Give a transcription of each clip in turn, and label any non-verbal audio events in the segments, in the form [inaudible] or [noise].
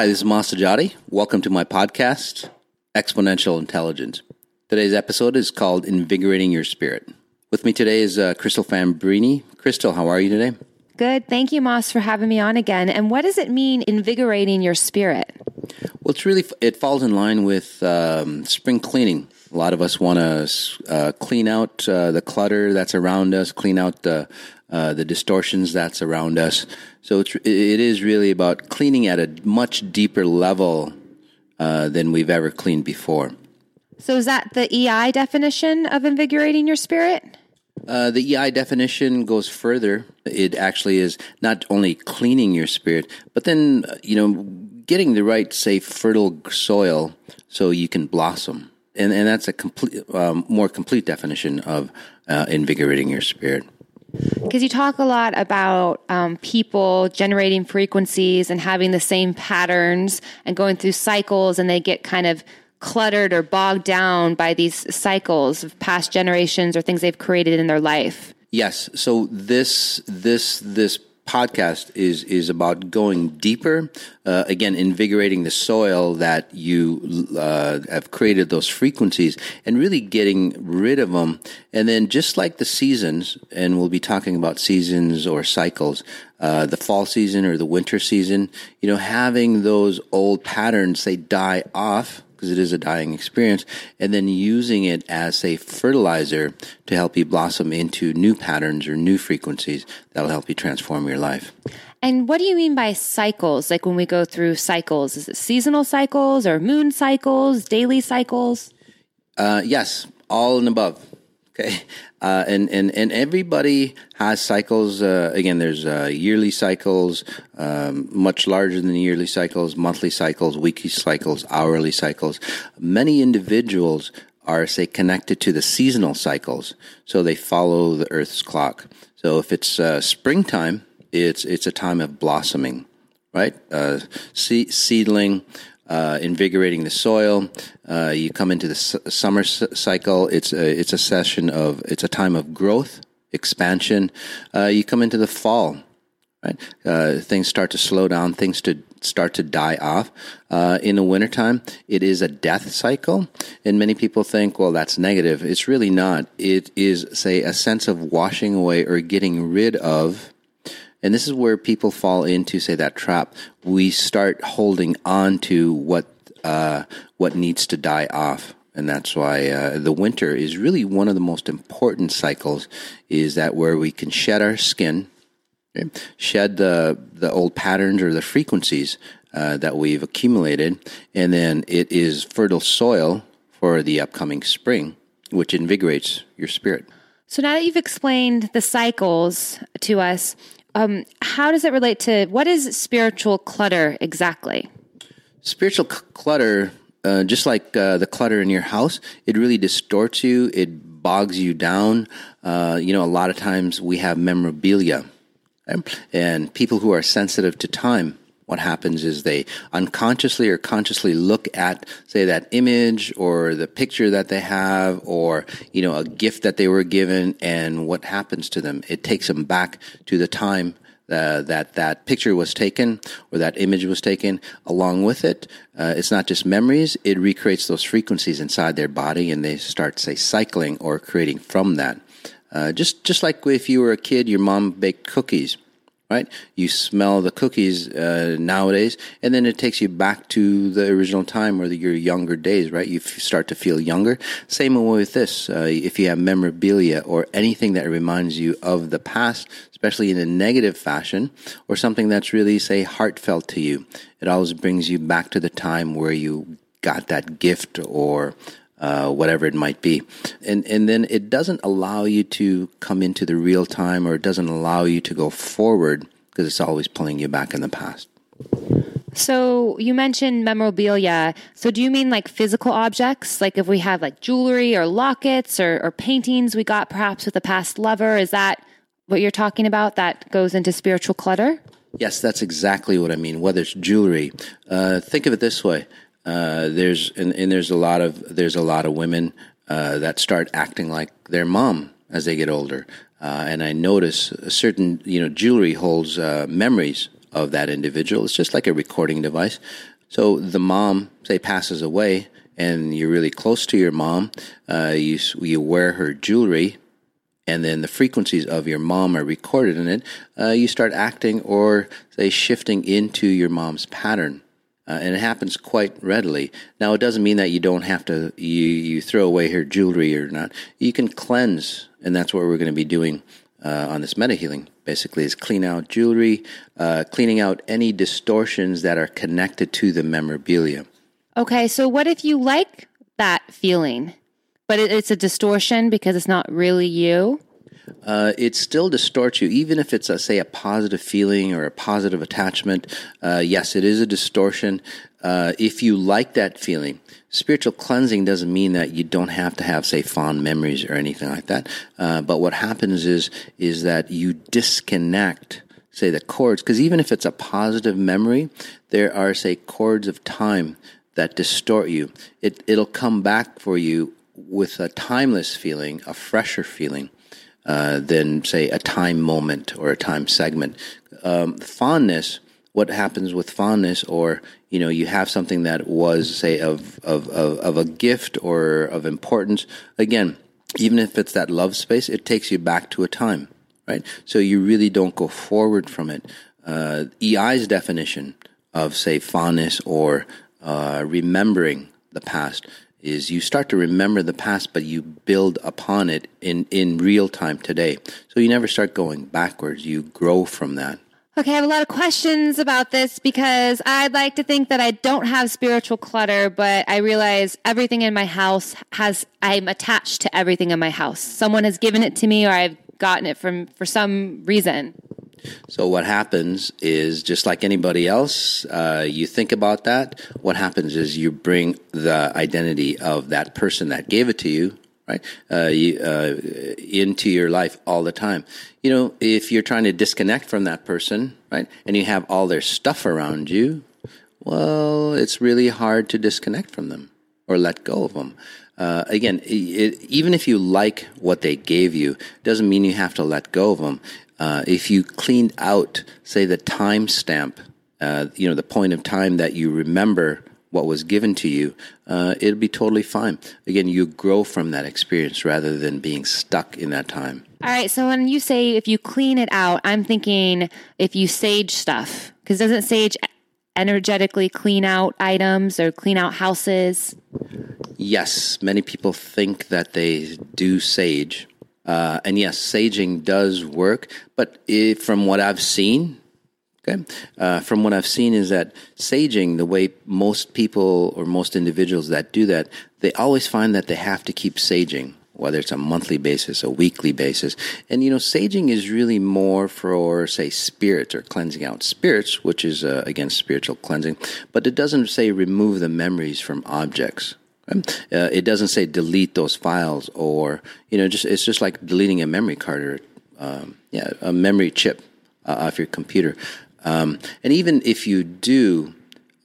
Hi, this is Mas Sajady. Welcome to my podcast, Exponential Intelligence. Today's episode is called Invigorating Your Spirit. With me today is uh, Crystal Fambrini. Crystal, how are you today? Good. Thank you, Mas, for having me on again. And what does it mean, invigorating your spirit? Well, it's really, it falls in line with um, spring cleaning. A lot of us want to uh, clean out uh, the clutter that's around us, clean out the uh, the distortions that's around us. So it's, it is really about cleaning at a much deeper level uh, than we've ever cleaned before. So is that the EI definition of invigorating your spirit? Uh, the EI definition goes further. It actually is not only cleaning your spirit, but then, you know, getting the right, say, fertile soil so you can blossom. And, and that's a complete, um, more complete definition of uh, invigorating your spirit. Because you talk a lot about um, people generating frequencies and having the same patterns and going through cycles, and they get kind of cluttered or bogged down by these cycles of past generations or things they've created in their life. Yes. So this this this podcast is is about going deeper. Uh, again, invigorating the soil that you uh, have created those frequencies, and really getting rid of them. And then, just like the seasons, and we'll be talking about seasons or cycles. Uh, the fall season or the winter season, you know, having those old patterns, they die off because it is a dying experience, and then using it as a fertilizer to help you blossom into new patterns or new frequencies that'll help you transform your life. And what do you mean by cycles? Like when we go through cycles, is it seasonal cycles or moon cycles, daily cycles? Uh, yes, all and above. Okay, uh, and and and everybody has cycles. Uh, again, there's uh, yearly cycles, um, much larger than yearly cycles, monthly cycles, weekly cycles, hourly cycles. Many individuals are say connected to the seasonal cycles, so they follow the Earth's clock. So if it's uh, springtime, it's it's a time of blossoming, right? Uh, seedling uh, invigorating the soil. Uh, you come into the s- summer s- cycle. It's a, it's a session of it's a time of growth, expansion. Uh, you come into the fall, right? Uh, things start to slow down. Things to start to die off. Uh, in the wintertime, it is a death cycle, and many people think, well, that's negative. It's really not. It is, say, a sense of washing away or getting rid of and this is where people fall into, say, that trap. We start holding on to what uh, what needs to die off, and that's why uh, the winter is really one of the most important cycles. Is that where we can shed our skin, okay? shed the the old patterns or the frequencies uh, that we've accumulated, and then it is fertile soil for the upcoming spring, which invigorates your spirit. So now that you've explained the cycles to us, um, how does it relate to what is spiritual clutter exactly? Spiritual c- clutter, uh, just like uh, the clutter in your house, it really distorts you. It bogs you down. Uh, you know, a lot of times we have memorabilia, right? and people who are sensitive to time what happens is they unconsciously or consciously look at, say, that image or the picture that they have or, you know, a gift that they were given and what happens to them. It takes them back to the time uh, that that picture was taken or that image was taken along with it. Uh, it's not just memories; it recreates those frequencies inside their body, and they start, say, cycling or creating from that. Uh, just just like if you were a kid, your mom baked cookies right? You smell the cookies uh, nowadays, and then it takes you back to the original time or the, your younger days, right? You f- start to feel younger. Same way with this. Uh, if you have memorabilia or anything that reminds you of the past, especially in a negative fashion, or something that's really, say, heartfelt to you, it always brings you back to the time where you got that gift or uh, whatever it might be. And, and then it doesn't allow you to come into the real time or it doesn't allow you to go forward because it's always pulling you back in the past. So you mentioned memorabilia. So do you mean like physical objects? Like if we have like jewelry or lockets or, or paintings we got perhaps with a past lover, is that what you're talking about that goes into spiritual clutter? Yes, that's exactly what I mean. Whether it's jewelry, uh, think of it this way: uh, there's and, and, there's a lot of there's a lot of women uh, that start acting like their mom as they get older. Uh, and I notice a certain you know jewelry holds uh, memories of that individual. It's just like a recording device. So the mom, say, passes away, and you're really close to your mom. Uh, you you wear her jewelry, and then the frequencies of your mom are recorded in it. You start acting or say shifting into your mom's pattern. Uh, and it happens quite readily. Now, it doesn't mean that you don't have to you you throw away her jewelry or not. You can cleanse, and that's what we're going to be doing uh, on this meta healing. Basically, is clean out jewelry, uh, cleaning out any distortions that are connected to the memorabilia. Okay, so what if you like that feeling, but it, it's a distortion because it's not really you? Uh, it still distorts you, even if it's a, say a positive feeling or a positive attachment. Uh, yes, it is a distortion. Uh, if you like that feeling, spiritual cleansing doesn't mean that you don't have to have, say, fond memories or anything like that. Uh, but what happens is is that you disconnect, say, the cords, because even if it's a positive memory, there are, say, cords of time that distort you. It it'll come back for you with a timeless feeling, a fresher feeling uh, than say a time moment or a time segment. Um, fondness, what happens with fondness, or you know, you have something that was say of, of of of a gift or of importance. Again, even if it's that love space, it takes you back to a time, right? So you really don't go forward from it. Uh, EI's definition of say fondness or uh, remembering the past is you start to remember the past, but you build upon it in, in real time today. So you never start going backwards. You grow from that. Okay, I have a lot of questions about this because I'd like to think that I don't have spiritual clutter, but I realize everything in my house has, I'm attached to everything in my house. Someone has given it to me or I've gotten it from, for some reason. So what happens is just like anybody else, uh, you think about that. What happens is you bring the identity of that person that gave it to you, right, uh, you, uh, into your life all the time. You know, if you're trying to disconnect from that person, right, and you have all their stuff around you, well, it's really hard to disconnect from them or let go of them. Uh, again, it, even if you like what they gave you, doesn't mean you have to let go of them. Uh, if you cleaned out, say, the time stamp, uh, you know, the point of time that you remember what was given to you, uh, it'll be totally fine. Again, you grow from that experience rather than being stuck in that time. All right. So when you say if you clean it out, I'm thinking if you sage stuff, because doesn't sage energetically clean out items or clean out houses? Yes, many people think that they do sage. Uh, and yes, saging does work, but it, from what I've seen, okay, uh, from what I've seen is that saging, the way most people or most individuals that do that, they always find that they have to keep saging, whether it's a monthly basis, a weekly basis. And you know, saging is really more for, say, spirits or cleansing out spirits, which is uh, again spiritual cleansing, but it doesn't say remove the memories from objects. Uh, it doesn't say delete those files or you know just it's just like deleting a memory card or um, yeah a memory chip uh, off your computer. Um, and even if you do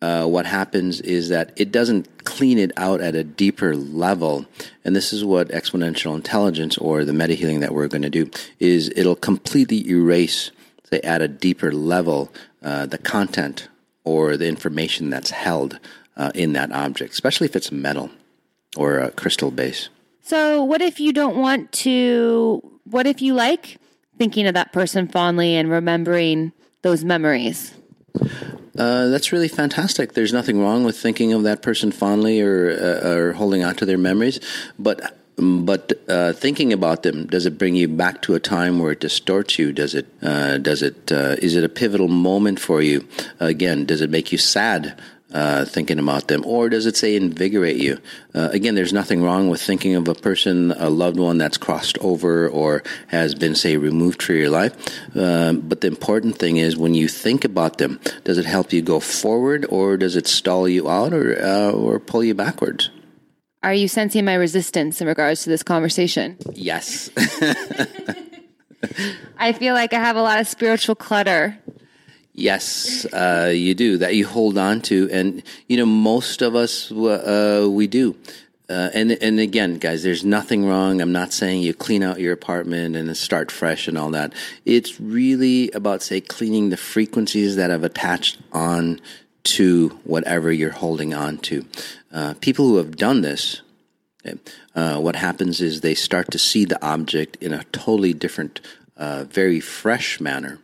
uh, what happens is that it doesn't clean it out at a deeper level. And this is what exponential intelligence or the meta healing that we're going to do is it'll completely erase say at a deeper level uh, the content or the information that's held uh, in that object, especially if it's metal or a crystal base. So, what if you don't want to? What if you like thinking of that person fondly and remembering those memories? Uh, that's really fantastic. There's nothing wrong with thinking of that person fondly or uh, or holding on to their memories, but but uh, thinking about them does it bring you back to a time where it distorts you? Does it uh, does it uh, is it a pivotal moment for you? Again, does it make you sad? Uh, thinking about them, or does it say invigorate you? Uh, again, there's nothing wrong with thinking of a person, a loved one that's crossed over or has been, say, removed from your life. Uh, but the important thing is when you think about them, does it help you go forward, or does it stall you out, or uh, or pull you backwards? Are you sensing my resistance in regards to this conversation? Yes. [laughs] [laughs] I feel like I have a lot of spiritual clutter Yes, uh, you do that. You hold on to, and you know most of us uh, we do. uh, and and again, guys, there's nothing wrong. I'm not saying you clean out your apartment and start fresh and all that. It's really about say cleaning the frequencies that have attached on to whatever you're holding on to. Uh, people who have done this, uh, what happens is they start to see the object in a totally different, uh, very fresh manner.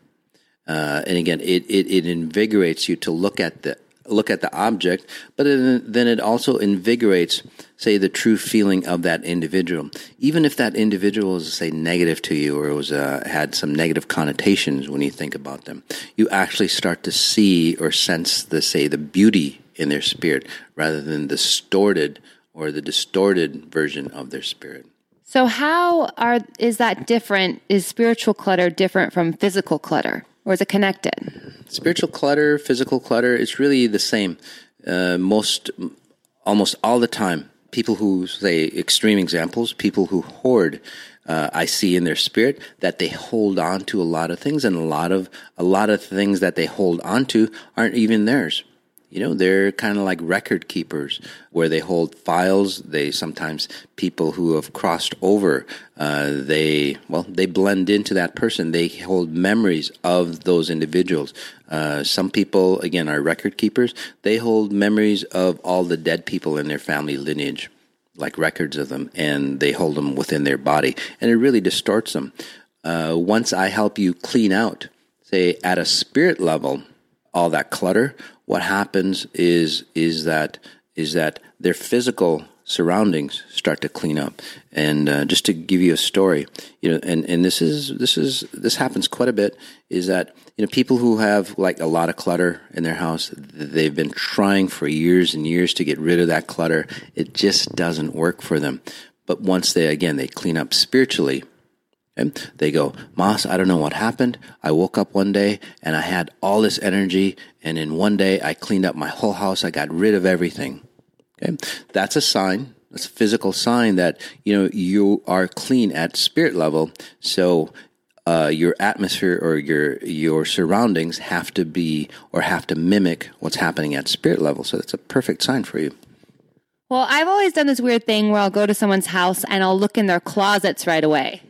Uh, and again, it, it, it invigorates you to look at the look at the object, but then it also invigorates, say, the true feeling of that individual. Even if that individual is, say, negative to you or was uh, had some negative connotations when you think about them, you actually start to see or sense the, say, the beauty in their spirit rather than the distorted or the distorted version of their spirit. So, how are is that different? Is spiritual clutter different from physical clutter? Or is it connected? Spiritual clutter, physical clutter, it's really the same. Uh, most, almost all the time, people who say extreme examples, people who hoard, uh, I see in their spirit that they hold on to a lot of things, and a lot of a lot of things that they hold on to aren't even theirs. You know, they're kind of like record keepers where they hold files. They sometimes people who have crossed over, uh, they, well, they blend into that person. They hold memories of those individuals. Uh, some people, again, are record keepers. They hold memories of all the dead people in their family lineage, like records of them, and they hold them within their body. And it really distorts them. Uh, once I help you clean out, say, at a spirit level, all that clutter, what happens is is that is that their physical surroundings start to clean up. And uh, just to give you a story, you know, and, and this is this is this happens quite a bit. Is that you know people who have like a lot of clutter in their house, they've been trying for years and years to get rid of that clutter. It just doesn't work for them. But once they again they clean up spiritually, and they go, Mas, I don't know what happened. I woke up one day and I had all this energy, and in one day I cleaned up my whole house. I got rid of everything. Okay, that's a sign. That's a physical sign that you know you are clean at spirit level. So uh, your atmosphere or your your surroundings have to be or have to mimic what's happening at spirit level. So that's a perfect sign for you. Well, I've always done this weird thing where I'll go to someone's house and I'll look in their closets right away.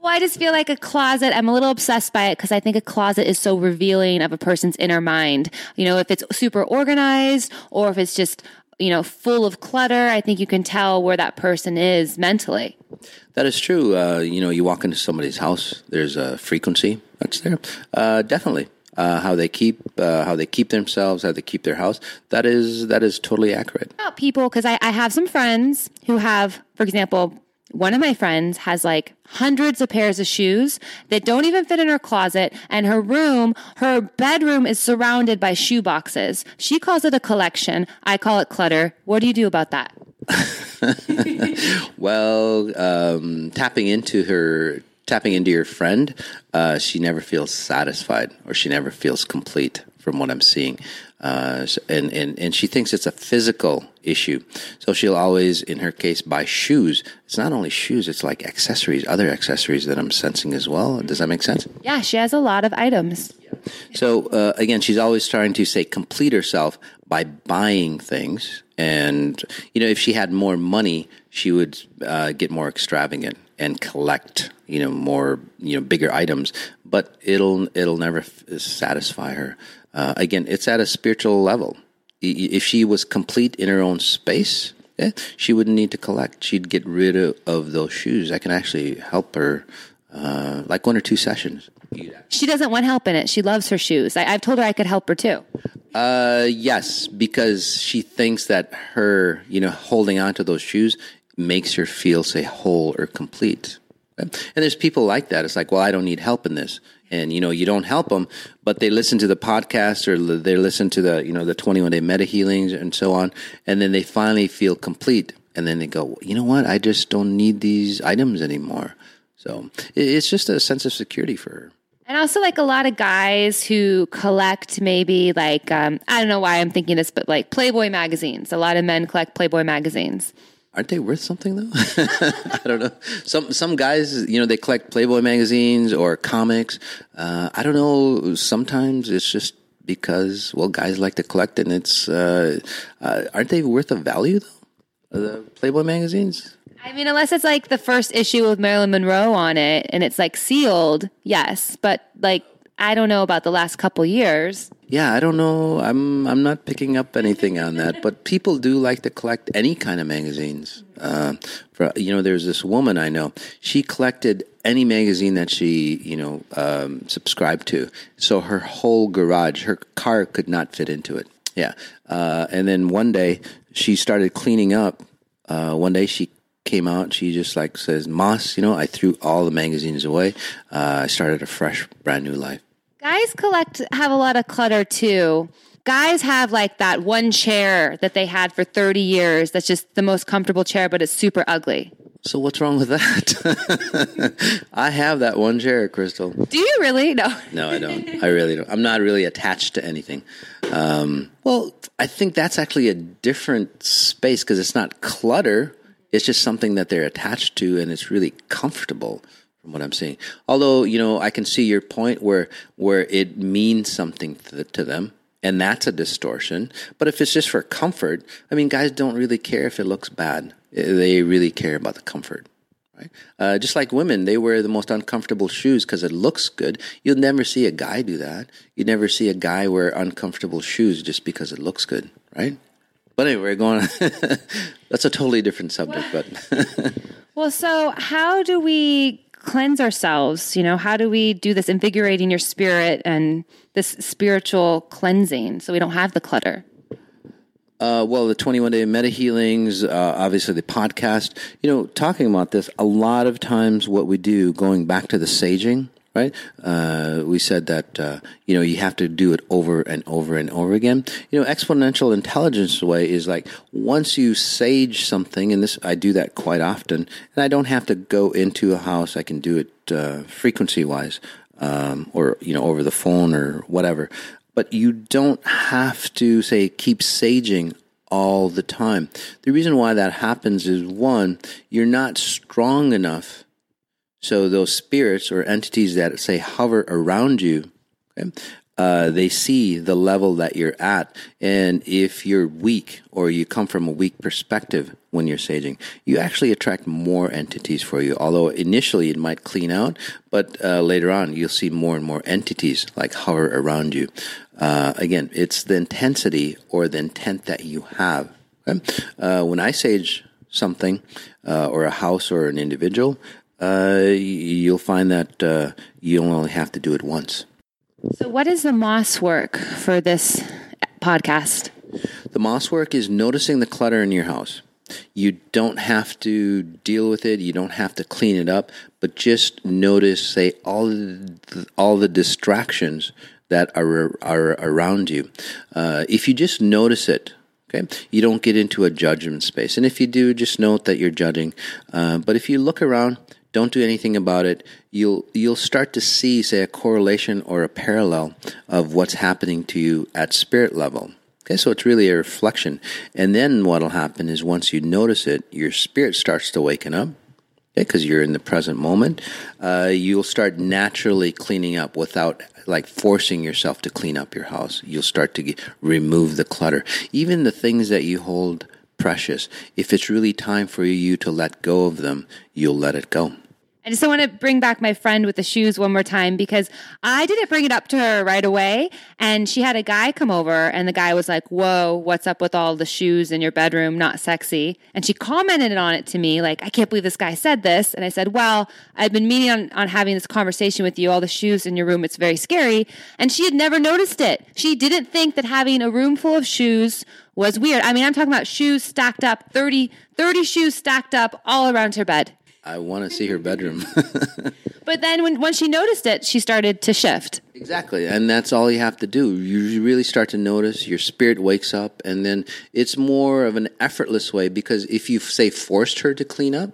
Well, I just feel like a closet, I'm a little obsessed by it because I think a closet is so revealing of a person's inner mind. You know, if it's super organized or if it's just, you know, full of clutter, I think you can tell where that person is mentally. That is true. Uh, you know, you walk into somebody's house, there's a frequency that's there. Uh, definitely. Uh, how they keep uh, how they keep themselves, how they keep their house. That is that is totally accurate. About people, because I, I have some friends who have, for example, one of my friends has like hundreds of pairs of shoes that don't even fit in her closet and her room her bedroom is surrounded by shoe boxes. She calls it a collection. I call it clutter. What do you do about that? [laughs] Well um, tapping into her tapping into your friend uh, she never feels satisfied or she never feels complete from what i'm seeing uh, and, and, and she thinks it's a physical issue. So she'll always, in her case, buy shoes. It's not only shoes, it's like accessories, other accessories that I'm sensing as well. Does that make sense? Yeah, she has a lot of items. So uh, again, she's always trying to say complete herself by buying things. And, you know, if she had more money, she would uh, get more extravagant and collect, you know, more, you know, bigger items. But it'll, it'll never f- satisfy her. Uh, again, it's at a spiritual level. If she was complete in her own space, yeah, she wouldn't need to collect. She'd get rid of, of those shoes. I can actually help her, uh, like one or two sessions. She doesn't want help in it. She loves her shoes. I, have told her I could help her too. Uh, yes, because she thinks that her, you know, holding on to those shoes makes her feel, say, whole or complete. And there's people like that. It's like, well, I don't need help in this and you know you don't help them but they listen to the podcast or they listen to the you know the 21 day meta healings and so on and then they finally feel complete and then they go you know what? I just don't need these items anymore. So it's just a sense of security for her. And also like a lot of guys who collect maybe like um, i don't know why i'm thinking this but like playboy magazines. A lot of men collect playboy magazines aren't they worth something though? [laughs] I don't know. Some some guys, you know, they collect Playboy magazines or comics. Uh, I don't know. Sometimes it's just because well, guys like to collect, and it's uh, uh, aren't they worth a value though? the Playboy magazines. I mean, unless it's like the first issue with Marilyn Monroe on it and it's like sealed, yes. But like, I don't know about the last couple years. Yeah, I don't know. I'm I'm not picking up anything on that, but people do like to collect any kind of magazines. Uh, for you know, there's this woman I know. She collected any magazine that she you know um, subscribed to. So her whole garage, her car could not fit into it. Yeah, uh, and then one day she started cleaning up. Uh, one day she came out. She just like says, "Mas, you know, I threw all the magazines away. Uh, I started a fresh, brand new life." Guys collect have a lot of clutter too. Guys have like that one chair that they had for 30 years that's just the most comfortable chair, but it's super ugly. So what's wrong with that? [laughs] I have that one chair, Crystal. Do you really? No. No, I don't. I really don't. I'm not really attached to anything. Um, well, I think that's actually a different space because it's not clutter. It's just something that they're attached to, and it's really comfortable from what I'm seeing. Although you know, I can see your point where where it means something to, the, to them, and that's a distortion. But if it's just for comfort, I mean, guys don't really care if it looks bad. They really care about the comfort. Right? Uh, just like women, they wear the most uncomfortable shoes because it looks good. You'll never see a guy do that. You never see a guy wear uncomfortable shoes just because it looks good, right? But anyway, we're going [laughs] that's a totally different subject. But [laughs] well, so how do we cleanse ourselves? You know, how do we do this invigorating your spirit and this spiritual cleansing so we don't have the clutter? Uh, well, the 21 day meta healings, uh, obviously the podcast, you know, talking about this, a lot of times what we do, going back to the saging, right? Uh, we said that, uh, you know, you have to do it over and over and over again. You know, exponential intelligence way is like once you sage something, and this, I do that quite often, and I don't have to go into a house, I can do it uh, frequency wise. Um, or you know over the phone or whatever but you don't have to say keep saging all the time. The reason why that happens is one, you're not strong enough. So those spirits or entities that say hover around you, okay, uh, they see the level that you're at. And if you're weak or you come from a weak perspective when you're saging, you actually attract more entities for you. Although initially it might clean out, but uh, later on you'll see more and more entities like hover around you. Uh, again, it's the intensity or the intent that you have. Okay? Uh, when I sage something uh, or a house or an individual, uh, you'll find that you only have to do it once. So, what is the Mas work for this podcast? The Mas work is noticing the clutter in your house. You don't have to deal with it. You don't have to clean it up, but just notice, say, all the, all the distractions that are are around you. Uh, if you just notice it, okay, you don't get into a judgment space. And if you do, just note that you're judging. Uh, but if you look around, don't do anything about it, you'll you'll start to see, say, a correlation or a parallel of what's happening to you at spirit level. Okay, so it's really a reflection. And then what'll happen is once you notice it, your spirit starts to waken up. because you're in the present moment, uh, you'll start naturally cleaning up without like forcing yourself to clean up your house. You'll start to get, remove the clutter, even the things that you hold precious. If it's really time for you to let go of them, you'll let it go. I just want to bring back my friend with the shoes one more time because I didn't bring it up to her right away. And she had a guy come over, and the guy was like, Whoa, what's up with all the shoes in your bedroom? Not sexy. And she commented on it to me, like, I can't believe this guy said this. And I said, Well, I've been meaning on, on having this conversation with you. All the shoes in your room, it's very scary. And she had never noticed it. She didn't think that having a room full of shoes was weird. I mean, I'm talking about shoes stacked up, 30, 30 shoes stacked up all around her bed. I want to see her bedroom. [laughs] but then when once she noticed it, she started to shift. Exactly. And that's all you have to do. You really start to notice your spirit wakes up and then it's more of an effortless way because if you say forced her to clean up,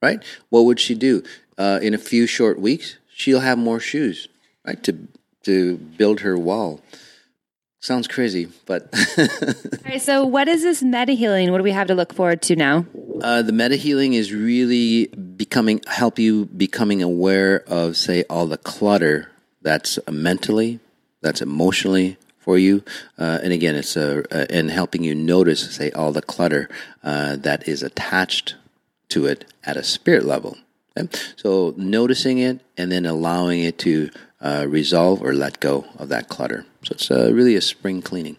right? What would she do? Uh, in a few short weeks, she'll have more shoes, right? To to build her wall. Sounds crazy, but. [laughs] All right, so what is this meta healing? What do we have to look forward to now? Uh, the meta healing is really becoming, help you becoming aware of, say, all the clutter that's mentally, that's emotionally, for you. Uh, and again, it's a, a, and helping you notice, say, all the clutter uh, that is attached to it at a spirit level. Okay? So noticing it and then allowing it to uh, resolve or let go of that clutter. So it's uh, really a spring cleaning.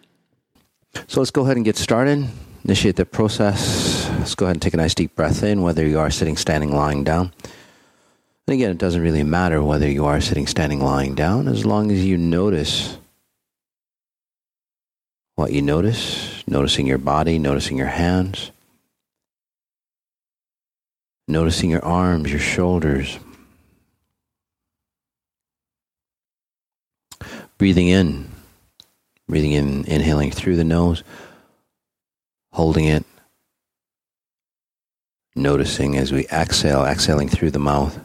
So let's go ahead and get started. Initiate the process. Let's go ahead and take a nice deep breath in, whether you are sitting, standing, lying down. And again, it doesn't really matter whether you are sitting, standing, lying down, as long as you notice what you notice, noticing your body, noticing your hands, noticing your arms, your shoulders. Breathing in, breathing in, inhaling through the nose, holding it, noticing as we exhale, exhaling through the mouth.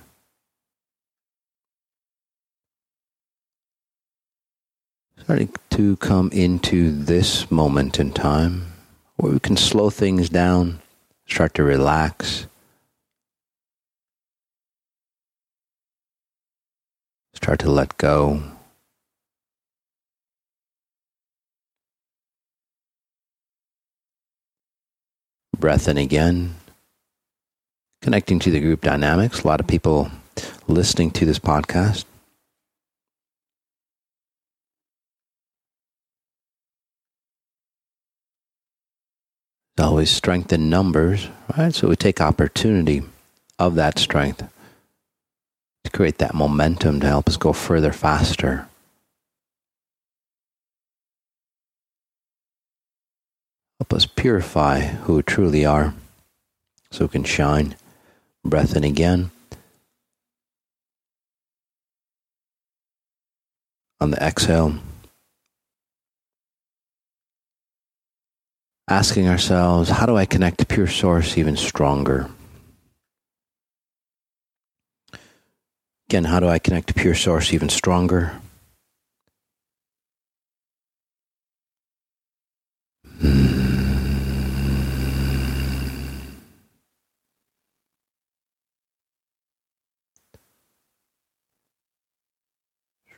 starting to come into this moment in time where we can slow things down, start to relax, start to let go. Breath in again, connecting to the group dynamics. A lot of people listening to this podcast always strength in numbers, right? So we take opportunity of that strength to create that momentum to help us go further faster. Help us purify who we truly are so we can shine. Breath in again. On the exhale, asking ourselves, how do I connect to pure source even stronger? Again, how do I connect to pure source even stronger?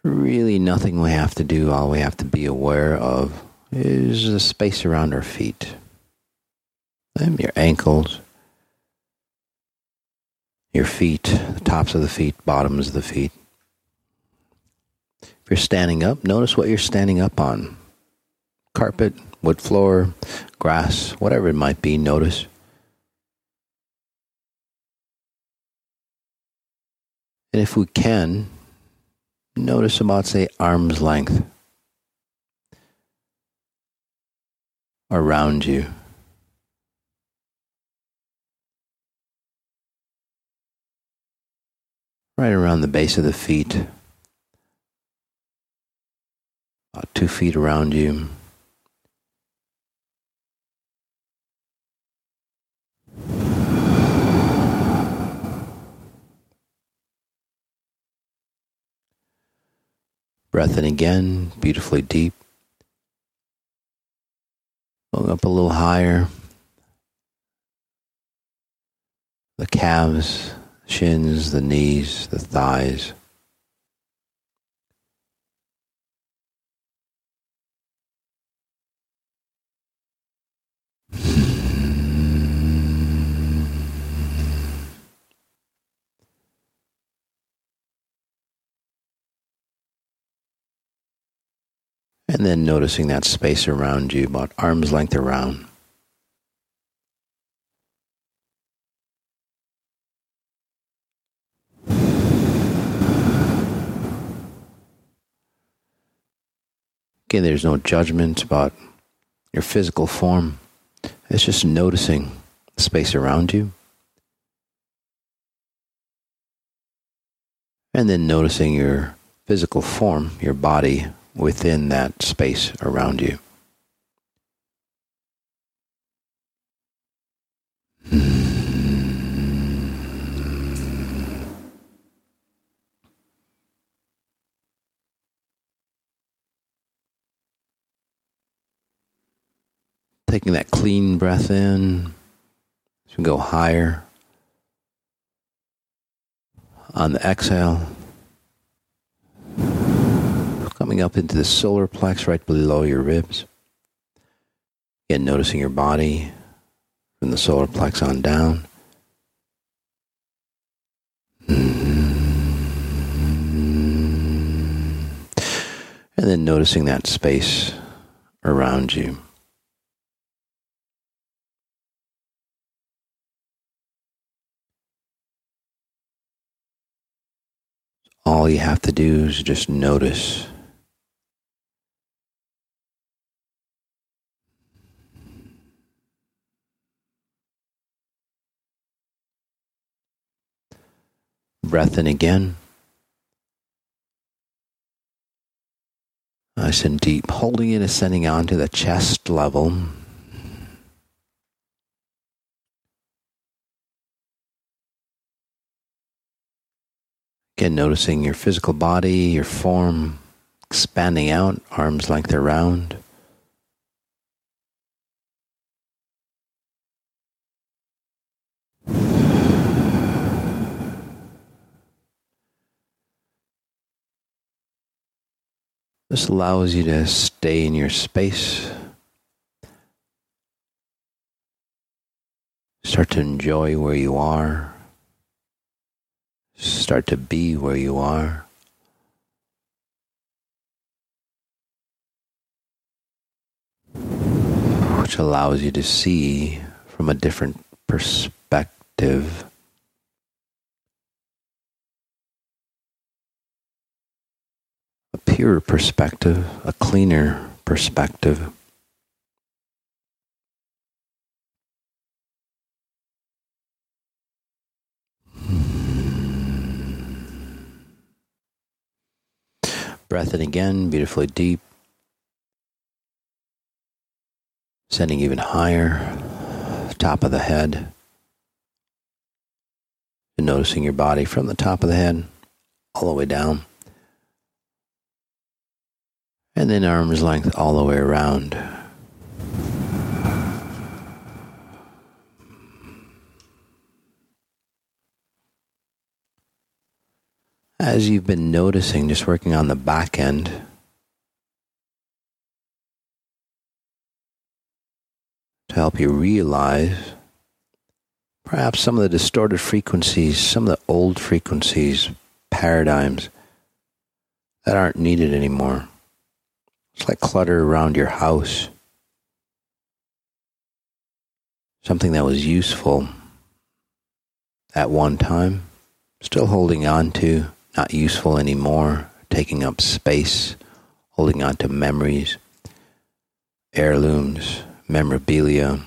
Really nothing we have to do. All we have to be aware of is the space around our feet, them, your ankles, your feet, the tops of the feet, bottoms of the feet. If you're standing up, notice what you're standing up on carpet, wood floor, grass, whatever it might be, notice. And if we can, notice about, say, arm's length. around you. Right around the base of the feet, about two feet around you. Breath in again, beautifully deep. Going up a little higher. The calves, shins, the knees, the thighs. And then noticing that space around you, about arm's length around. Again, there's no judgment about your physical form. It's just noticing the space around you. And then noticing your physical form, your body within that space around you. Hmm. Taking that clean breath in, as we go higher. On the exhale, coming up into the solar plex right below your ribs. Again, noticing your body from the solar plex on down. Mm-hmm. And then noticing that space around you. All you have to do is just notice. Breath in again. Nice and deep, holding it, ascending onto the chest level. Again, noticing your physical body, your form expanding out, arms length around. This allows you to stay in your space. Start to enjoy where you are. Start to be where you are. Which allows you to see from a different perspective. Purer perspective, a cleaner perspective. Breath in again, beautifully deep. Sending even higher, top of the head. And noticing your body from the top of the head all the way down. And then arm's length all the way around. as you've been noticing, just working on the back end, to help you realize perhaps some of the distorted frequencies, some of the old frequencies, paradigms that aren't needed anymore. It's like clutter around your house. Something that was useful at one time, still holding on to not useful anymore, taking up space, holding on to memories, heirlooms, memorabilia.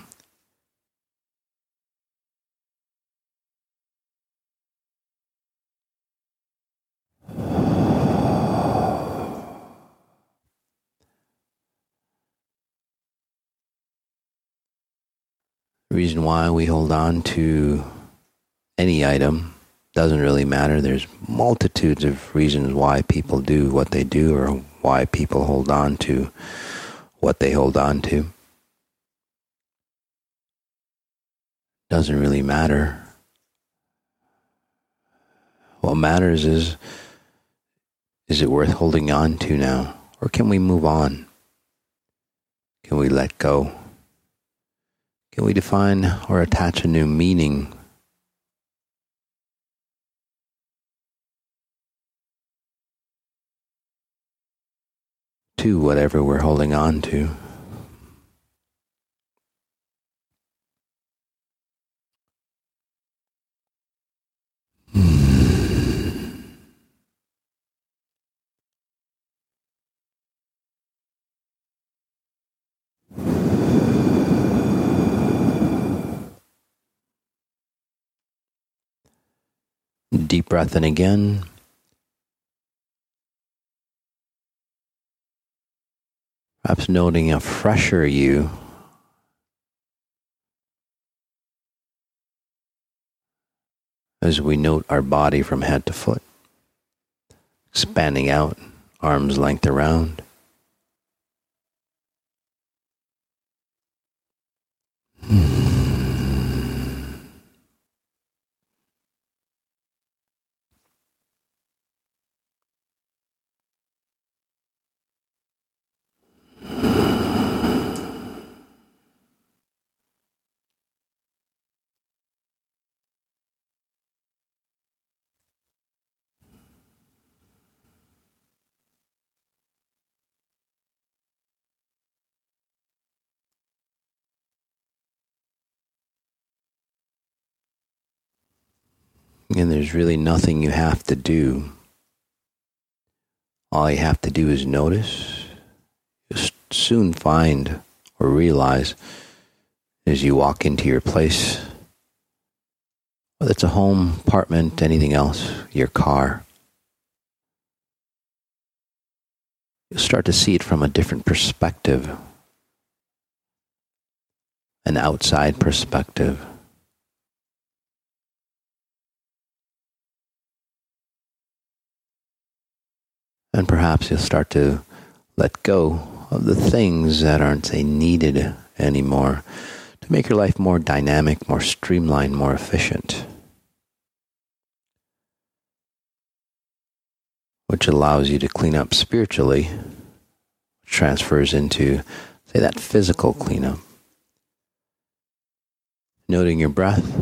Reason why we hold on to any item doesn't really matter. There's multitudes of reasons why people do what they do or why people hold on to what they hold on to. Doesn't really matter. What matters is is it worth holding on to now? Or can we move on? Can we let go? Can we define or attach a new meaning to whatever we're holding on to. Deep breath in again. Perhaps noting a fresher you. As we note our body from head to foot, expanding out, arms length around. Hmm. And there's really nothing you have to do. All you have to do is notice. You'll soon find or realize as you walk into your place, whether it's a home, apartment, anything else, your car, you'll start to see it from a different perspective, an outside perspective. And perhaps you'll start to let go of the things that aren't, say, needed anymore to make your life more dynamic, more streamlined, more efficient. Which allows you to clean up spiritually, transfers into, say, that physical cleanup. Noting your breath,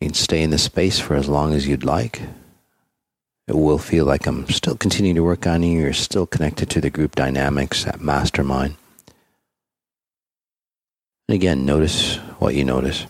you can stay in the space for as long as you'd like. It will feel like I'm still continuing to work on you. You're still connected to the group dynamics at Mastermind. And again, notice what you notice.